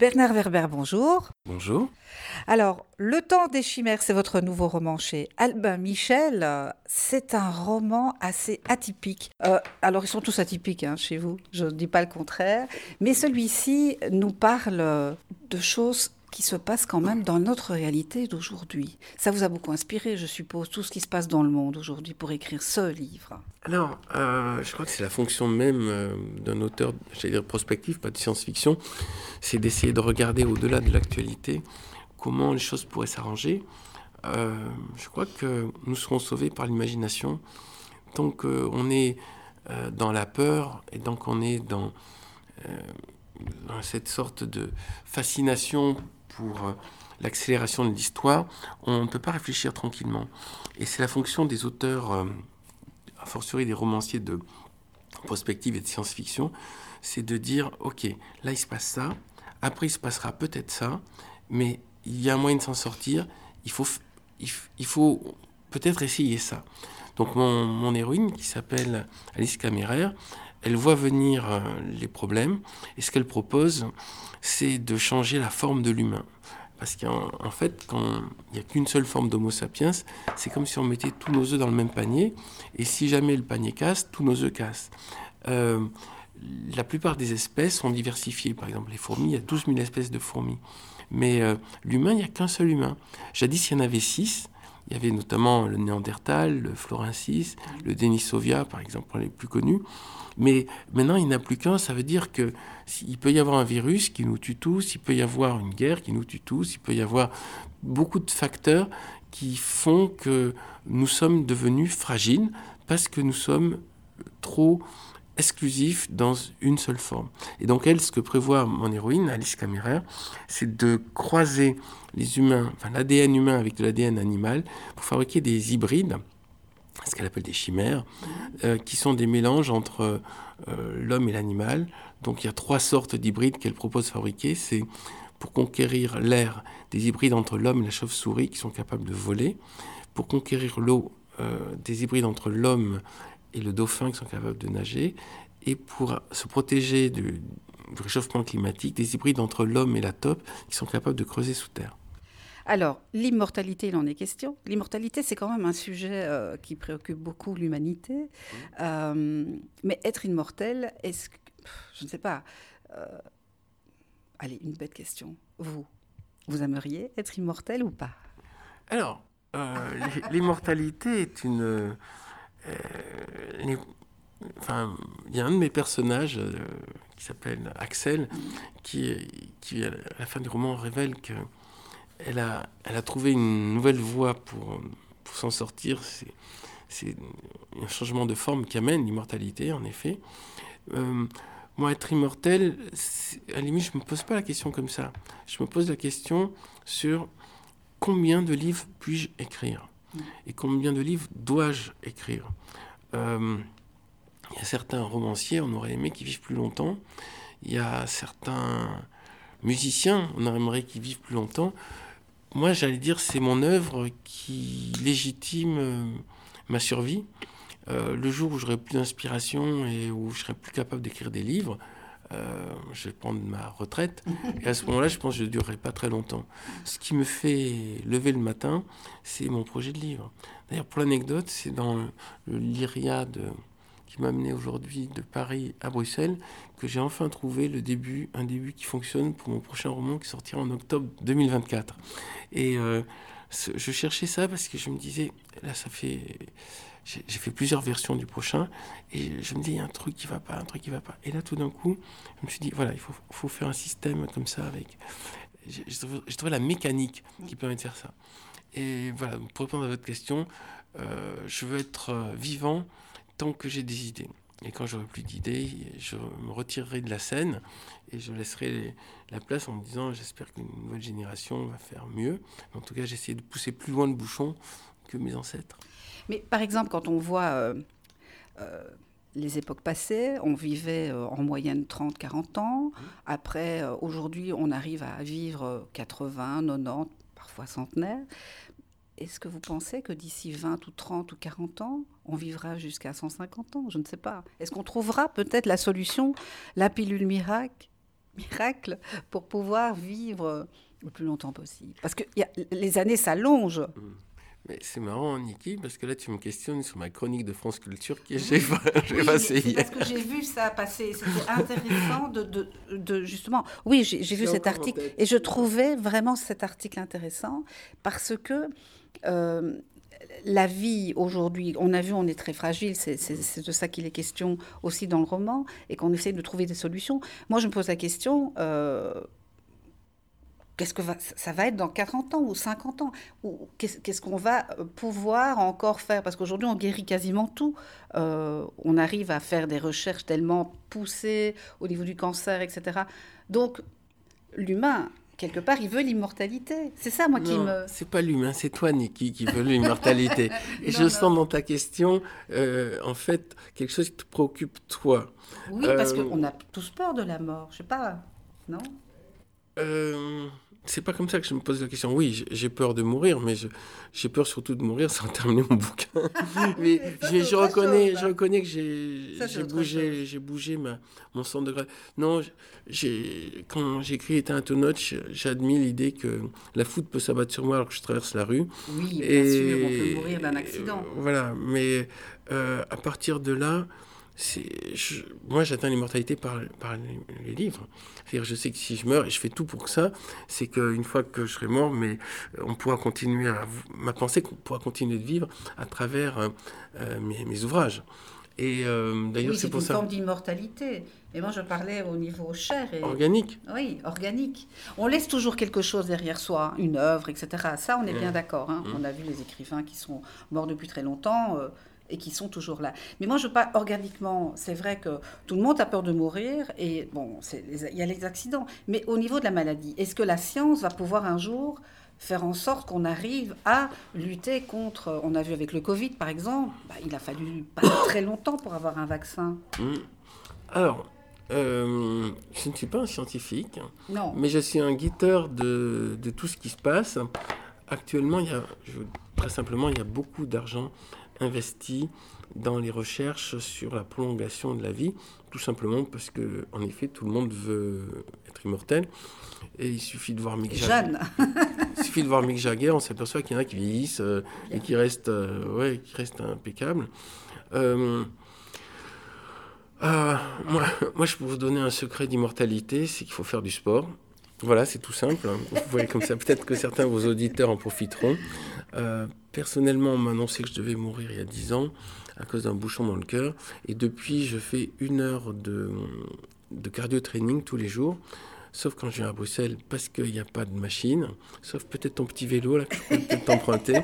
Bernard Werber, bonjour. Bonjour. Alors, Le temps des chimères, c'est votre nouveau roman chez Albin Michel. C'est un roman assez atypique. Euh, alors, ils sont tous atypiques hein, chez vous, je ne dis pas le contraire. Mais celui-ci nous parle de choses qui se passent quand même dans notre réalité d'aujourd'hui. Ça vous a beaucoup inspiré, je suppose, tout ce qui se passe dans le monde aujourd'hui pour écrire ce livre. Alors, euh, je crois que c'est la fonction même euh, d'un auteur, j'allais dire prospectif, pas de science-fiction, c'est d'essayer de regarder au-delà de l'actualité comment les choses pourraient s'arranger. Euh, je crois que nous serons sauvés par l'imagination tant qu'on est dans la peur et tant qu'on est dans cette sorte de fascination pour l'accélération de l'histoire, on ne peut pas réfléchir tranquillement. Et c'est la fonction des auteurs a fortiori des romanciers de prospective et de science-fiction, c'est de dire, ok, là il se passe ça, après il se passera peut-être ça, mais il y a un moyen de s'en sortir, il faut, il, faut peut-être essayer ça. Donc mon, mon héroïne, qui s'appelle Alice Caméraire, elle voit venir euh, les problèmes, et ce qu'elle propose, c'est de changer la forme de l'humain. Parce qu'en fait, quand il n'y a qu'une seule forme d'Homo sapiens, c'est comme si on mettait tous nos œufs dans le même panier. Et si jamais le panier casse, tous nos œufs cassent. Euh, la plupart des espèces sont diversifiées. Par exemple, les fourmis, il y a 12 000 espèces de fourmis. Mais euh, l'humain, il n'y a qu'un seul humain. Jadis, il y en avait six. Il y avait notamment le Néandertal, le Florensis, le Denisovia, par exemple, les plus connus. Mais maintenant, il n'y en a plus qu'un. Ça veut dire que il peut y avoir un virus qui nous tue tous, il peut y avoir une guerre qui nous tue tous, il peut y avoir beaucoup de facteurs qui font que nous sommes devenus fragiles parce que nous sommes trop exclusifs dans une seule forme. Et donc elle, ce que prévoit mon héroïne, Alice Caméraire, c'est de croiser les humains, l'ADN humain avec de l'ADN animal pour fabriquer des hybrides ce qu'elle appelle des chimères, euh, qui sont des mélanges entre euh, l'homme et l'animal. Donc il y a trois sortes d'hybrides qu'elle propose fabriquer. C'est pour conquérir l'air, des hybrides entre l'homme et la chauve-souris qui sont capables de voler. Pour conquérir l'eau, euh, des hybrides entre l'homme et le dauphin qui sont capables de nager. Et pour se protéger du, du réchauffement climatique, des hybrides entre l'homme et la taupe qui sont capables de creuser sous terre. Alors, l'immortalité, il en est question. L'immortalité, c'est quand même un sujet euh, qui préoccupe beaucoup l'humanité. Euh, mais être immortel, est-ce que... Je ne sais pas. Euh, allez, une bête question. Vous, vous aimeriez être immortel ou pas? Alors, l'immortalité est une... Enfin, il y a un de mes personnages qui s'appelle Axel, qui, à la fin du roman, révèle que elle a, elle a trouvé une nouvelle voie pour, pour s'en sortir. C'est un changement de forme qui amène l'immortalité, en effet. Euh, moi, être immortel, à la je ne me pose pas la question comme ça. Je me pose la question sur combien de livres puis-je écrire? Et combien de livres dois-je écrire. Euh, il y a certains romanciers, on aurait aimé qu'ils vivent plus longtemps. Il y a certains musiciens, on aurait aimé qu'ils vivent plus longtemps moi, j'allais dire, c'est mon œuvre qui légitime euh, ma survie. Euh, le jour où j'aurai plus d'inspiration et où je serai plus capable d'écrire des livres, je vais prendre ma retraite. Et à ce moment-là, je pense que je ne durerai pas très longtemps. Ce qui me fait lever le matin, c'est mon projet de livre. D'ailleurs, pour l'anecdote, c'est dans le Lyriade qui m'a amené aujourd'hui de Paris à Bruxelles, que j'ai enfin trouvé le début, un début qui fonctionne pour mon prochain roman qui sortira en octobre 2024. Et euh, je cherchais ça parce que je me disais, là ça fait, j'ai fait plusieurs versions du prochain, et je me disais, il y a un truc qui va pas, un truc qui va pas. Et là tout d'un coup, je me suis dit, voilà, il faut, faut faire un système comme ça avec... J'ai trouvé la mécanique qui permet de faire ça. Et voilà, pour répondre à votre question, euh, je veux être euh, vivant tant que j'ai des idées. Et quand j'aurai plus d'idées, je me retirerai de la scène et je laisserai la place en me disant j'espère qu'une nouvelle génération va faire mieux. En tout cas, j'essaie de pousser plus loin le bouchon que mes ancêtres. Mais par exemple, quand on voit euh, euh, les époques passées, on vivait euh, en moyenne 30-40 ans. Après, aujourd'hui, on arrive à vivre 80, 90, parfois centenaire. Est-ce que vous pensez que d'ici 20 ou 30 ou 40 ans, on vivra jusqu'à 150 ans? Je ne sais pas. Est-ce qu'on trouvera peut-être la solution, la pilule miracle miracle pour pouvoir vivre le plus longtemps possible? Parce que y a, les années s'allongent. Mm. Mais c'est marrant, Niki, parce que là, tu me questionnes sur ma chronique de France Culture que j'ai oui, hier. Parce que j'ai vu ça passer. C'était intéressant de, de, de, justement. Oui, j'ai vu cet article et je trouvais vraiment cet article intéressant parce que. Euh, la vie aujourd'hui, on a vu, on est très fragile, c'est de ça qu'il est question aussi dans le roman, et qu'on essaie de trouver des solutions. Moi, je me pose la question, euh, qu'est-ce que ça va être dans 40 ans ou 50 ans? Ou Qu'est-ce qu'on va euh, pouvoir encore faire? Parce qu'aujourd'hui, on guérit quasiment tout. Euh, on arrive à faire des recherches tellement poussées au niveau du cancer, etc. Donc, l'humain, quelque part, il veut l'immortalité. C'est ça, moi, qui me... c'est pas l'humain, c'est toi, Niki, qui veut l'immortalité. Et je sens dans ta question, euh, en fait, quelque chose qui te préoccupe, toi. Oui, parce qu'on a tous peur de la mort. Je sais pas, non? C'est pas comme ça que je me pose la question. Oui, j'ai peur de mourir, mais j'ai peur surtout de mourir sans terminer mon bouquin. mais je, reconnais, je reconnais que j'ai bougé, j'ai bougé ma, mon centre de grâce. Non, quand j'écris Éteint un note, j'admets l'idée que la foudre peut s'abattre sur moi alors que je traverse la rue. Oui, bien sûr, on peut mourir d'un accident. voilà, mais euh, à partir de là, moi, j'atteins l'immortalité par, par les, livres. C'est-à-dire, je sais que si je meurs, et je fais tout pour ça, c'est qu'une fois que je serai mort, mais on pourra continuer à. Ma pensée pourra continuer de vivre à travers euh, euh, mes, ouvrages. Et euh, d'ailleurs, c'est pour ça. Une forme d'immortalité. Et moi, je parlais au niveau chair. Et... Organique. Oui, organique. On laisse toujours quelque chose derrière soi, une œuvre, etc. Ça, on est bien d'accord. Hein. Mmh. On a vu les écrivains qui sont morts depuis très longtemps et qui sont toujours là. Mais moi, je parle organiquement. C'est vrai que tout le monde a peur de mourir et bon, il y a les accidents. Mais au niveau de la maladie, est-ce que la science va pouvoir un jour faire en sorte qu'on arrive à lutter contre. On a vu avec le Covid, par exemple, bah, il a fallu pas très longtemps pour avoir un vaccin. Mmh. Alors, euh, je ne suis pas un scientifique, non. mais je suis un guetteur de, de, tout ce qui se passe. Actuellement, il y a, très simplement, il y a beaucoup d'argent investi dans les recherches sur la prolongation de la vie, tout simplement parce que, en effet, tout le monde veut être immortel. Et il suffit de voir Mick Jagger. il suffit de voir Mick Jagger, on s'aperçoit qu'il y en a qui vieillissent euh, et qui restent, euh, ouais, qui restent impeccables. Euh, moi, moi, je peux vous donner un secret d'immortalité, c'est qu'il faut faire du sport. Voilà, c'est tout simple. Vous voyez comme ça, peut-être que certains de vos auditeurs en profiteront. Personnellement, on m'a annoncé que je devais mourir il y a 10 ans à cause d'un bouchon dans le cœur. Et depuis, je fais une heure de, de cardio-training tous les jours. Sauf quand je viens à Bruxelles, parce qu'il n'y a pas de machine. Sauf peut-être ton petit vélo, là, que je peux peut-être t'emprunter.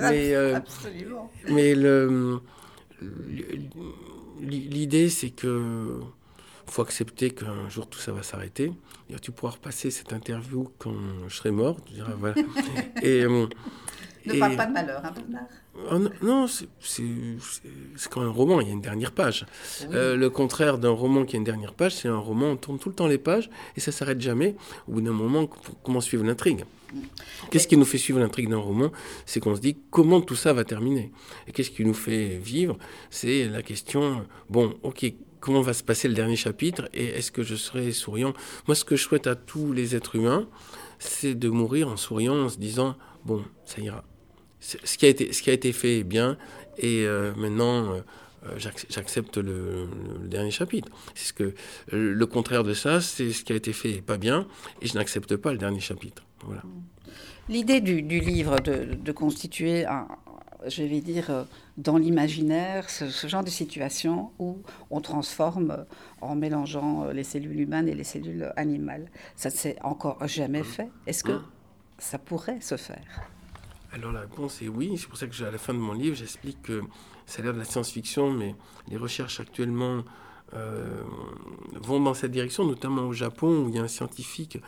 mais, euh, Absolument. Mais le, l'idée, c'est que faut accepter qu'un jour tout ça va s'arrêter. Tu pourras repasser cette interview quand je serai mort. Tu diras, voilà. Et, euh, ne parle pas de malheur, hein, oh, non, c'est quand un roman, il y a une dernière page. Euh, le contraire d'un roman qui a une dernière page, c'est un roman, on tourne tout le temps les pages et ça s'arrête jamais. Au bout d'un moment, comment suivre l'intrigue? Mm. Qu'est-ce qui nous fait suivre l'intrigue d'un roman? C'est qu'on se dit comment tout ça va terminer? Et qu'est-ce qui nous fait vivre? C'est la question, bon, ok, comment va se passer le dernier chapitre et est-ce que je serai souriant? Moi, ce que je souhaite à tous les êtres humains, c'est de mourir en souriant, en se disant, bon, ça ira ce qui a été, ce qui a été fait est bien, et euh, maintenant, euh, euh, j'accepte le, dernier chapitre. C'est ce que le contraire de ça, c'est ce qui a été fait pas bien, et je n'accepte pas le dernier chapitre. Voilà. L'idée du, livre de, constituer un, je vais dire, dans l'imaginaire, ce, genre de situation où on transforme en mélangeant les cellules humaines et les cellules animales. Ça ne s'est encore jamais mmh. fait. Est-ce que mmh. ça pourrait se faire? Alors la réponse est oui. C'est pour ça que à la fin de mon livre, j'explique que ça a l'air de la science-fiction, mais les recherches actuellement euh, vont dans cette direction, notamment au Japon, où il y a un scientifique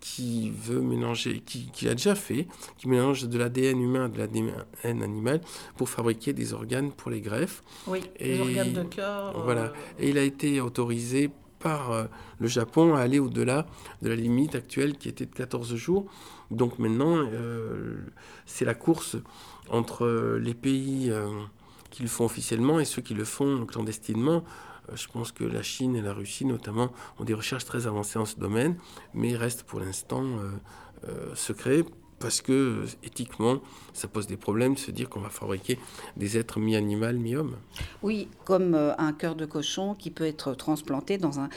qui veut mélanger, qui, qui l'a déjà fait, qui mélange de l'ADN humain et de l'ADN animal pour fabriquer des organes pour les greffes. Oui, et, des organes de cœur. Voilà. Euh, et il a été autorisé par euh, le Japon à aller au-delà de la limite actuelle qui était de 14 jours. Donc maintenant, euh, c'est la course entre les pays euh, qui le font officiellement et ceux qui le font clandestinement. je pense que la Chine et la Russie, notamment, ont des recherches très avancées en ce domaine, mais restent pour l'instant secrets parce que éthiquement, ça pose des problèmes de se dire qu'on va fabriquer des êtres mi-animal, mi-homme. Oui, comme un cœur de cochon qui peut être transplanté dans un...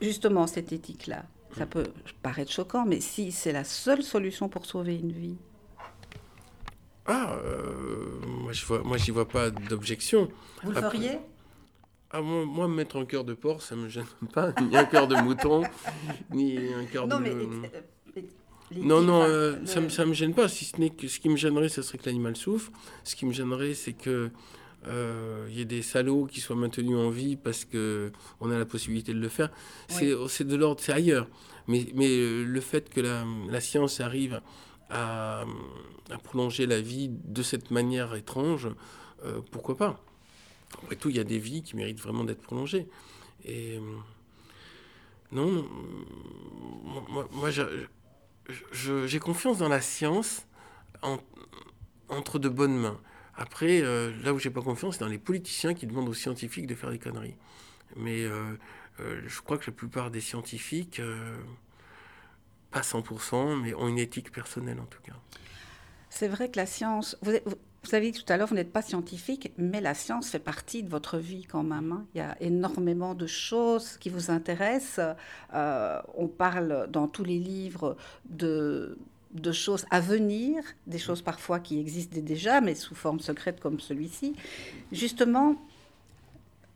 Justement, cette éthique-là, ça peut paraître choquant, mais si c'est la seule solution pour sauver une vie. Ah, euh, moi je vois, moi j'y vois pas d'objection. Vous le feriez? ah, moi, moi, mettre un cœur de porc, ça me gêne pas, ni un cœur de mouton, ni un cœur de. Non, mais non, non, euh, ça, me, me gêne pas. Si ce n'est que ce qui me gênerait, ce serait que l'animal souffre. Ce qui me gênerait, c'est que euh, il y ait des salauds qui soient maintenus en vie parce que on a la possibilité de le faire. C'est de l'ordre, c'est ailleurs. Mais, mais euh, le fait que la, la science arrive à, à, prolonger la vie de cette manière étrange, pourquoi pas? Après tout, il y a des vies qui méritent vraiment d'être prolongées. Et non, moi, moi j'ai confiance dans la science entre de bonnes mains. Après, euh, là où j'ai pas confiance, c'est dans les politiciens qui demandent aux scientifiques de faire des conneries. Mais euh, euh, je crois que la plupart des scientifiques, pas 100%, mais ont une éthique personnelle en tout cas. C'est vrai que la science, vous avez dit tout à l'heure, vous n'êtes pas scientifique, mais la science fait partie de votre vie quand même. Hein. Il y a énormément de choses qui vous intéressent. Euh, on parle dans tous les livres de, choses à venir, des choses parfois qui existent déjà, mais sous forme secrète comme celui-ci. Justement,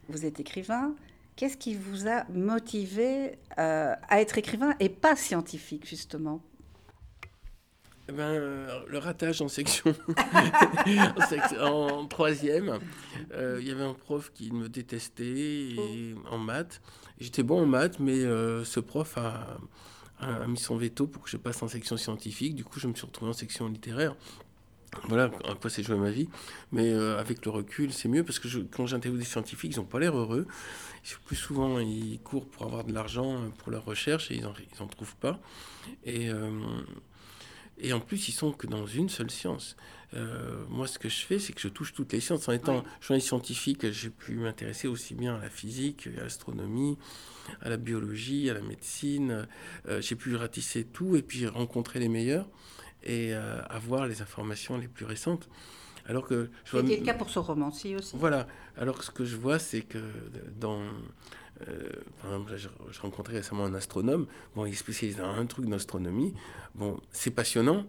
vous êtes écrivain. Qu'est-ce qui vous a motivé euh, à être écrivain et pas scientifique, justement? Ben, euh, le ratage en section, en, troisième, euh, il y avait un prof qui me détestait en maths. J'étais bon en maths, mais euh, ce prof a, mis son veto pour que je passe en section scientifique. Du coup, je me suis retrouvé en section littéraire. Voilà à quoi c'est joué ma vie. Mais avec le recul, c'est mieux parce que quand j'interviewe des scientifiques, ils n'ont pas l'air heureux. Plus souvent, ils courent pour avoir de l'argent pour leur recherche et ils n'en trouvent pas. Et et en plus, ils sont que dans une seule science. Euh, moi, ce que je fais, c'est que je touche toutes les sciences. En étant journaliste scientifique, j'ai pu m'intéresser aussi bien à la physique, à l'astronomie, à la biologie, à la médecine. Euh, j'ai pu ratisser tout et puis rencontrer les meilleurs et euh, avoir les informations les plus récentes. Alors que C'était le cas pour ce romancier aussi. Voilà. Alors que ce que je vois, c'est que dans euh, par exemple, je, rencontrais récemment un astronome. Bon, il est spécialisé dans un truc d'astronomie. Bon, c'est passionnant,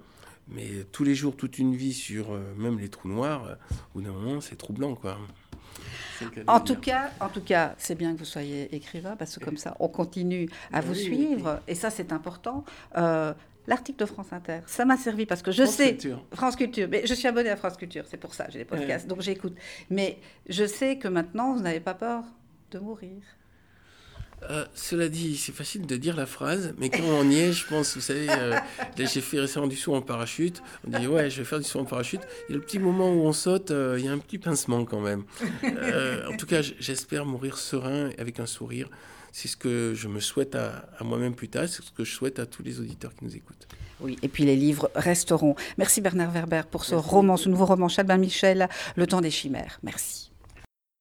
mais tous les jours, toute une vie sur euh, même les trous noirs, euh, au bout d'un moment, c'est troublant, quoi. En tout, cas, en tout cas, c'est bien que vous soyez écrivain parce que comme ça, on continue à vous suivre et ça, c'est important. L'article de France Inter, ça m'a servi parce que je sais France Culture, mais je suis abonnée à France Culture, c'est pour ça, j'ai des podcasts, donc j'écoute. Mais je sais que maintenant, vous n'avez pas peur de mourir. Euh, cela dit, c'est facile de dire la phrase, mais quand on y est, je pense, vous savez, euh, j'ai fait récemment du saut en parachute. On dit, ouais, je vais faire du saut en parachute. Et le petit moment où on saute, euh, il y a un petit pincement quand même. en tout cas, j'espère mourir serein, avec un sourire. C'est ce que je me souhaite à, à moi-même plus tard, c'est ce que je souhaite à tous les auditeurs qui nous écoutent. Oui, et puis les livres resteront. Merci Bernard Werber pour ce roman, ce nouveau roman, Chalbin Michel, Le temps des chimères. Merci.